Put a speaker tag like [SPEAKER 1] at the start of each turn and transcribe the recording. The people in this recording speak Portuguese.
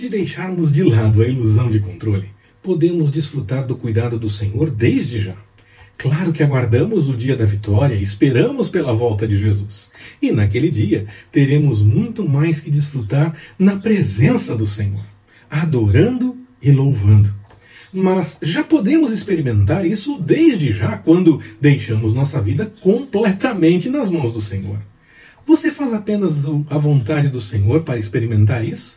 [SPEAKER 1] de deixarmos de lado a ilusão de controle, podemos desfrutar do cuidado do Senhor desde já. Claro que aguardamos o dia da vitória esperamos pela volta de Jesus. E naquele dia teremos muito mais que desfrutar na presença do Senhor, adorando e louvando. Mas já podemos experimentar isso desde já quando deixamos nossa vida completamente nas mãos do Senhor. Você faz apenas a vontade do Senhor para experimentar isso?